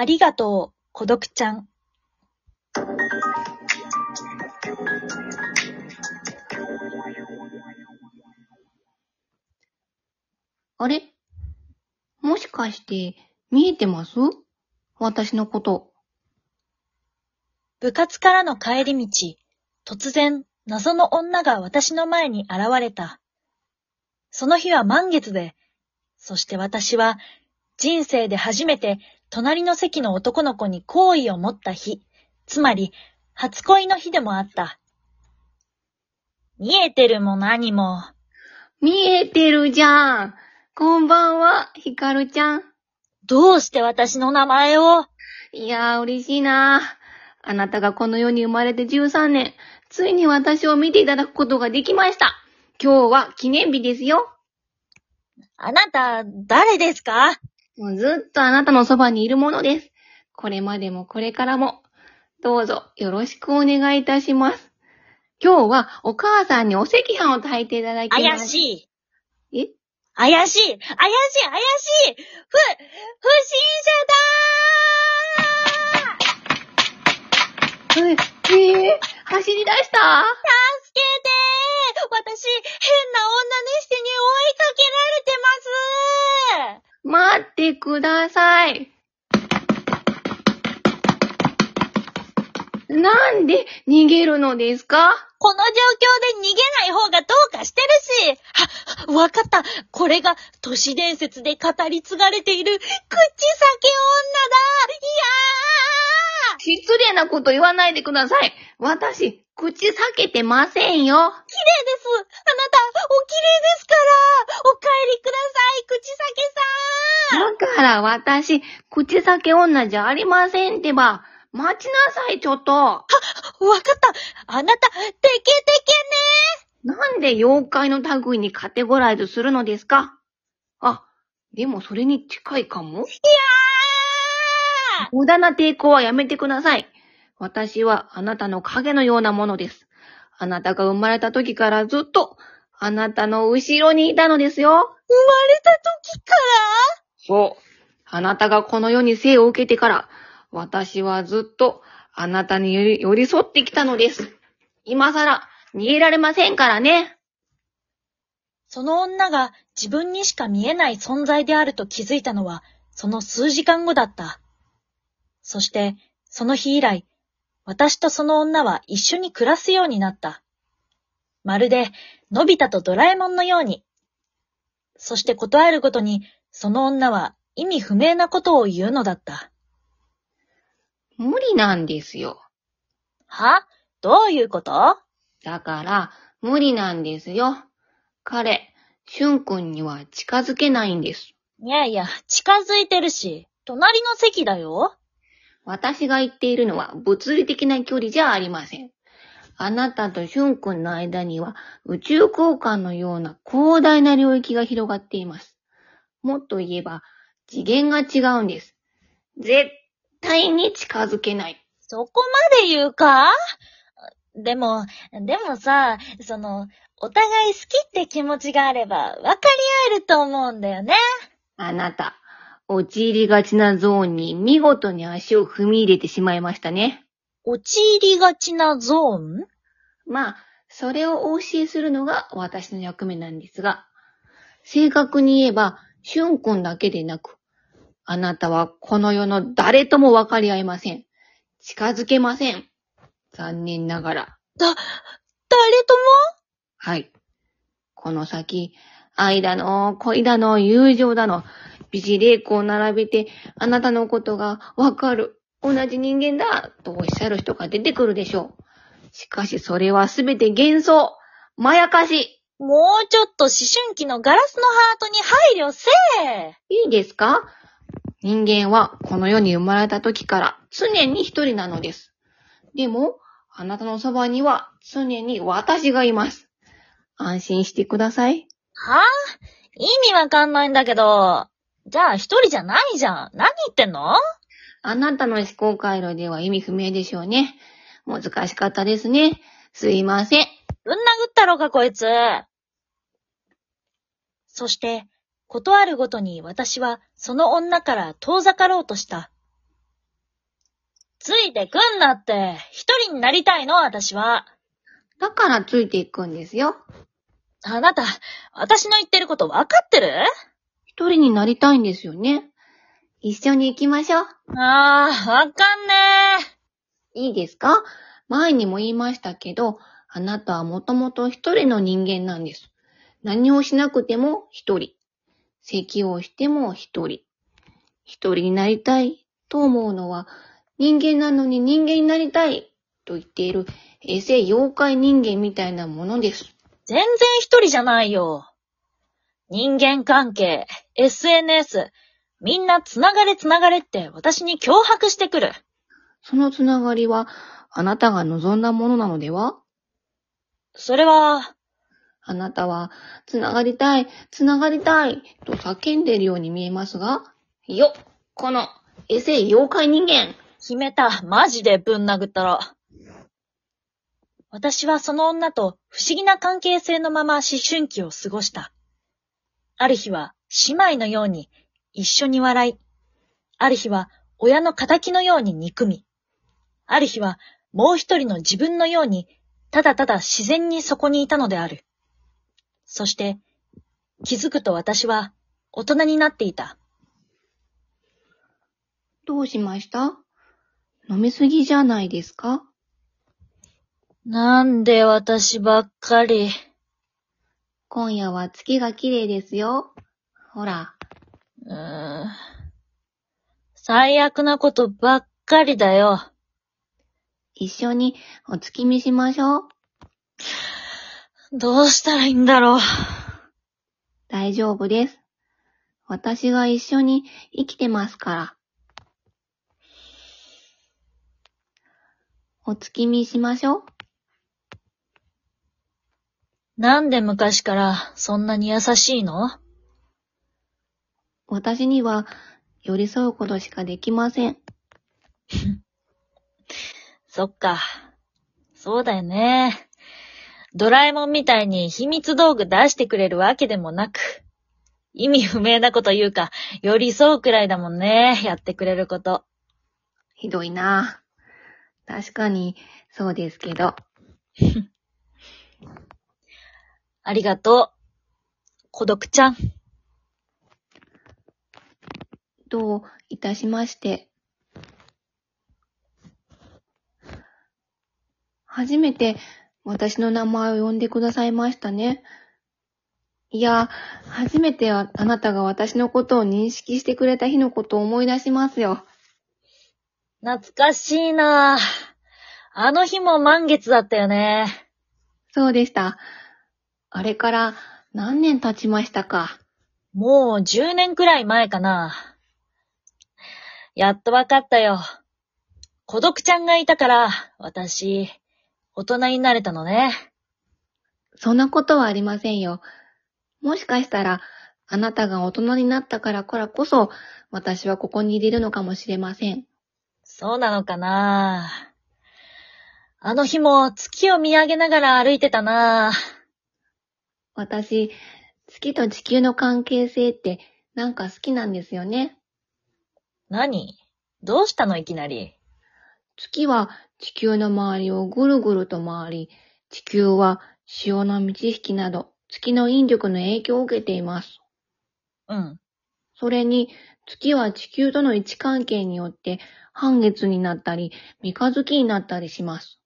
ありがとう、孤独ちゃん。あれ？もしかして、見えてます？私のこと。部活からの帰り道、突然、謎の女が私の前に現れた。その日は満月で、そして私は、人生で初めて、隣の席の男の子に好意を持った日、つまり、初恋の日でもあった。見えてるも何も。見えてるじゃんこんばんは、ひかるちゃん。どうして私の名前を？いやー、嬉しいなあなたがこの世に生まれて13年、ついに私を見ていただくことができました。今日は記念日ですよ。あなた、誰ですか？もうずっとあなたのそばにいるものです。これまでもこれからも、どうぞよろしくお願いいたします。今日はお母さんにお赤飯を炊いていただきます。怪しい。い。怪しい怪しい怪しいふ、不審者だえ、えー、走り出した？助けて私、変な女にしてに追いかけられてます待ってください。なんで逃げるのですか？この状況で逃げない方がどうかしてるし。あ、わかった。これが都市伝説で語り継がれている。口裂け女だ。いや失礼なこと言わないでください。私、口裂けてませんよ。ー綺麗です。あなた、お綺麗ですから。お帰りください。口だから私、口裂け女じゃありませんってば。待ちなさい、ちょっと。わかったあなた、テケテケねなんで妖怪の類にカテゴライズするのですか？あ、でもそれに近いかも？いやー無駄な抵抗はやめてください。私はあなたの影のようなものです。あなたが生まれた時からずっと、あなたの後ろにいたのですよ。生まれた時から？そう。あなたがこの世に生を受けてから、私はずっとあなたに寄り寄り添ってきたのです。今更逃げられませんからね。その女が自分にしか見えない存在であると気づいたのは、その数時間後だった。そして、その日以来、私とその女は一緒に暮らすようになった。まるで、のび太とドラえもんのように。そしてことあるごとに、その女は意味不明なことを言うのだった。無理なんですよ。は？どういうこと？だから、無理なんですよ。彼、しゅんくんには近づけないんです。いやいや、近づいてるし、隣の席だよ。私が言っているのは物理的な距離じゃありません。あなたとしゅんくんの間には宇宙空間のような広大な領域が広がっています。もっと言えば次元が違うんです。絶対に近づけない。そこまで言うか？でも、でもさ、その、お互い好きって気持ちがあれば分かり合えると思うんだよね。あなた、陥りがちなゾーンに見事に足を踏み入れてしまいましたね。陥りがちなゾーン？まあ、それをお教えするのが私の役目なんですが、正確に言えば、しゅんくんだけでなく、あなたはこの世の誰とも分かり合えません。近づけません。残念ながら。誰とはい。この先、愛だの、恋だの、友情だの、美人霊子を並べて、あなたのことがわかる、同じ人間だ、とおっしゃる人が出てくるでしょう。しかしそれはすべて幻想、まやかし。ももうちょっと思春期のガラスのハートに配慮せえいいですか？人間はこの世に生まれた時から常に一人なのです。でも、あなたのそばには常に私がいます。安心してください。はぁ意味わかんないんだけど。じゃあ一人じゃないじゃん。何言ってんの？あなたの思考回路では意味不明でしょうね。難しかったですね。すいません。ぶん殴ったろか、こいつ。そして、ことあるごとに私はその女から遠ざかろうとした。ついてくんなって。一人になりたいの、私は。だからついていくんですよ。あなた、私の言ってること分かってる？一人になりたいんですよね。一緒に行きましょう。ああ、わかんねいいですか？前にも言いましたけど、あなたはもともと一人の人間なんです。何をしなくても一人。咳をしても一人。一人になりたいと思うのは、人間なのに人間になりたいと言っている、エセ妖怪人間みたいなものです。全然一人じゃないよ。人間関係、SNS、みんな繋がれ繋がれって私に脅迫してくる。そのつながりは、あなたが望んだものなのでは？それは、あなたは、つながりたい、つながりたい、と叫んでいるように見えますが、よっこの、エセ妖怪人間決めた。マジでぶん殴ったら。私はその女と不思議な関係性のまま思春期を過ごした。ある日は姉妹のように一緒に笑い、ある日は親の仇のように憎み、ある日はもう一人の自分のようにただただ自然にそこにいたのである。そして気づくと私は大人になっていた。どうしました？飲みすぎじゃないですか？なんで私ばっかり？今夜は月が綺麗ですよ。ほら、うーん最悪なことばっかりだよ。一緒にお月見しましょう。どうしたらいいんだろう。大丈夫です。私が一緒に生きてますから。お月見しましょう。なんで昔からそんなに優しいの？私には寄り添うことしかできません。そっか。そうだよね。ドラえもんみたいに秘密道具出してくれるわけでもなく、意味不明なこと言うか、寄り添うくらいだもんね、やってくれること。ひどいな。確かに、そうですけど。ありがとう。孤独ちゃん。どういたしまして。初めて私の名前を呼んでくださいましたね。いや、初めてああなたが私のことを認識してくれた日のことを思い出しますよ。懐かしいなあの日も満月だったよね。そうでした。あれから何年経ちましたか？もう10年くらい前かな。やっとわかったよ。孤独ちゃんがいたから、私、大人になれたのね。そんなことはありませんよ。もしかしたら、あなたが大人になったからこらこそ、私はここにいれるのかもしれません。そうなのかなあの日も月を見上げながら歩いてたな私、月と地球の関係性ってなんか好きなんですよね。何？どうしたのいきなり？月は地球の周りをぐるぐると回り、地球は潮の満ち引きなど月の引力の影響を受けています。うん。それに、月は地球との位置関係によって半月になったり、三日月になったりします。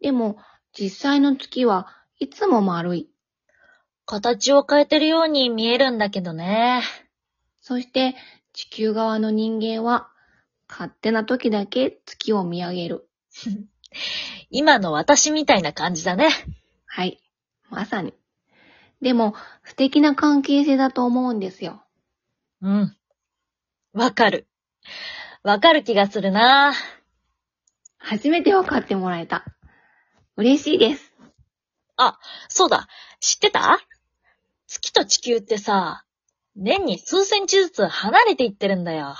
でも、実際の月はいつも丸い。形を変えてるように見えるんだけどね。そして、地球側の人間は、勝手な時だけ月を見上げる。今の私みたいな感じだね。はい。まさに。でも、素敵な関係性だと思うんですよ。うん。わかる。わかる気がするな初めて分かってもらえた。嬉しいです。そうだ。知ってた？月と地球ってさ、年に数センチずつ離れていってるんだよ。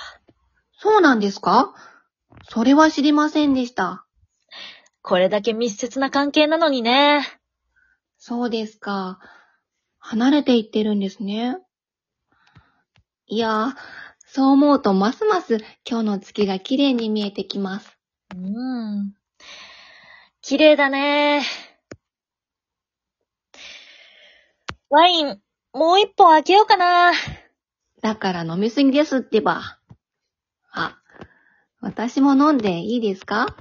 そうなんですか？それは知りませんでした。これだけ密接な関係なのにね。そうですか。離れていってるんですね。いや、そう思うとますます今日の月が綺麗に見えてきます。うん。綺麗だねワイン、もう一本開けようかな。だから飲みすぎですってば。あ、私も飲んでいいですか？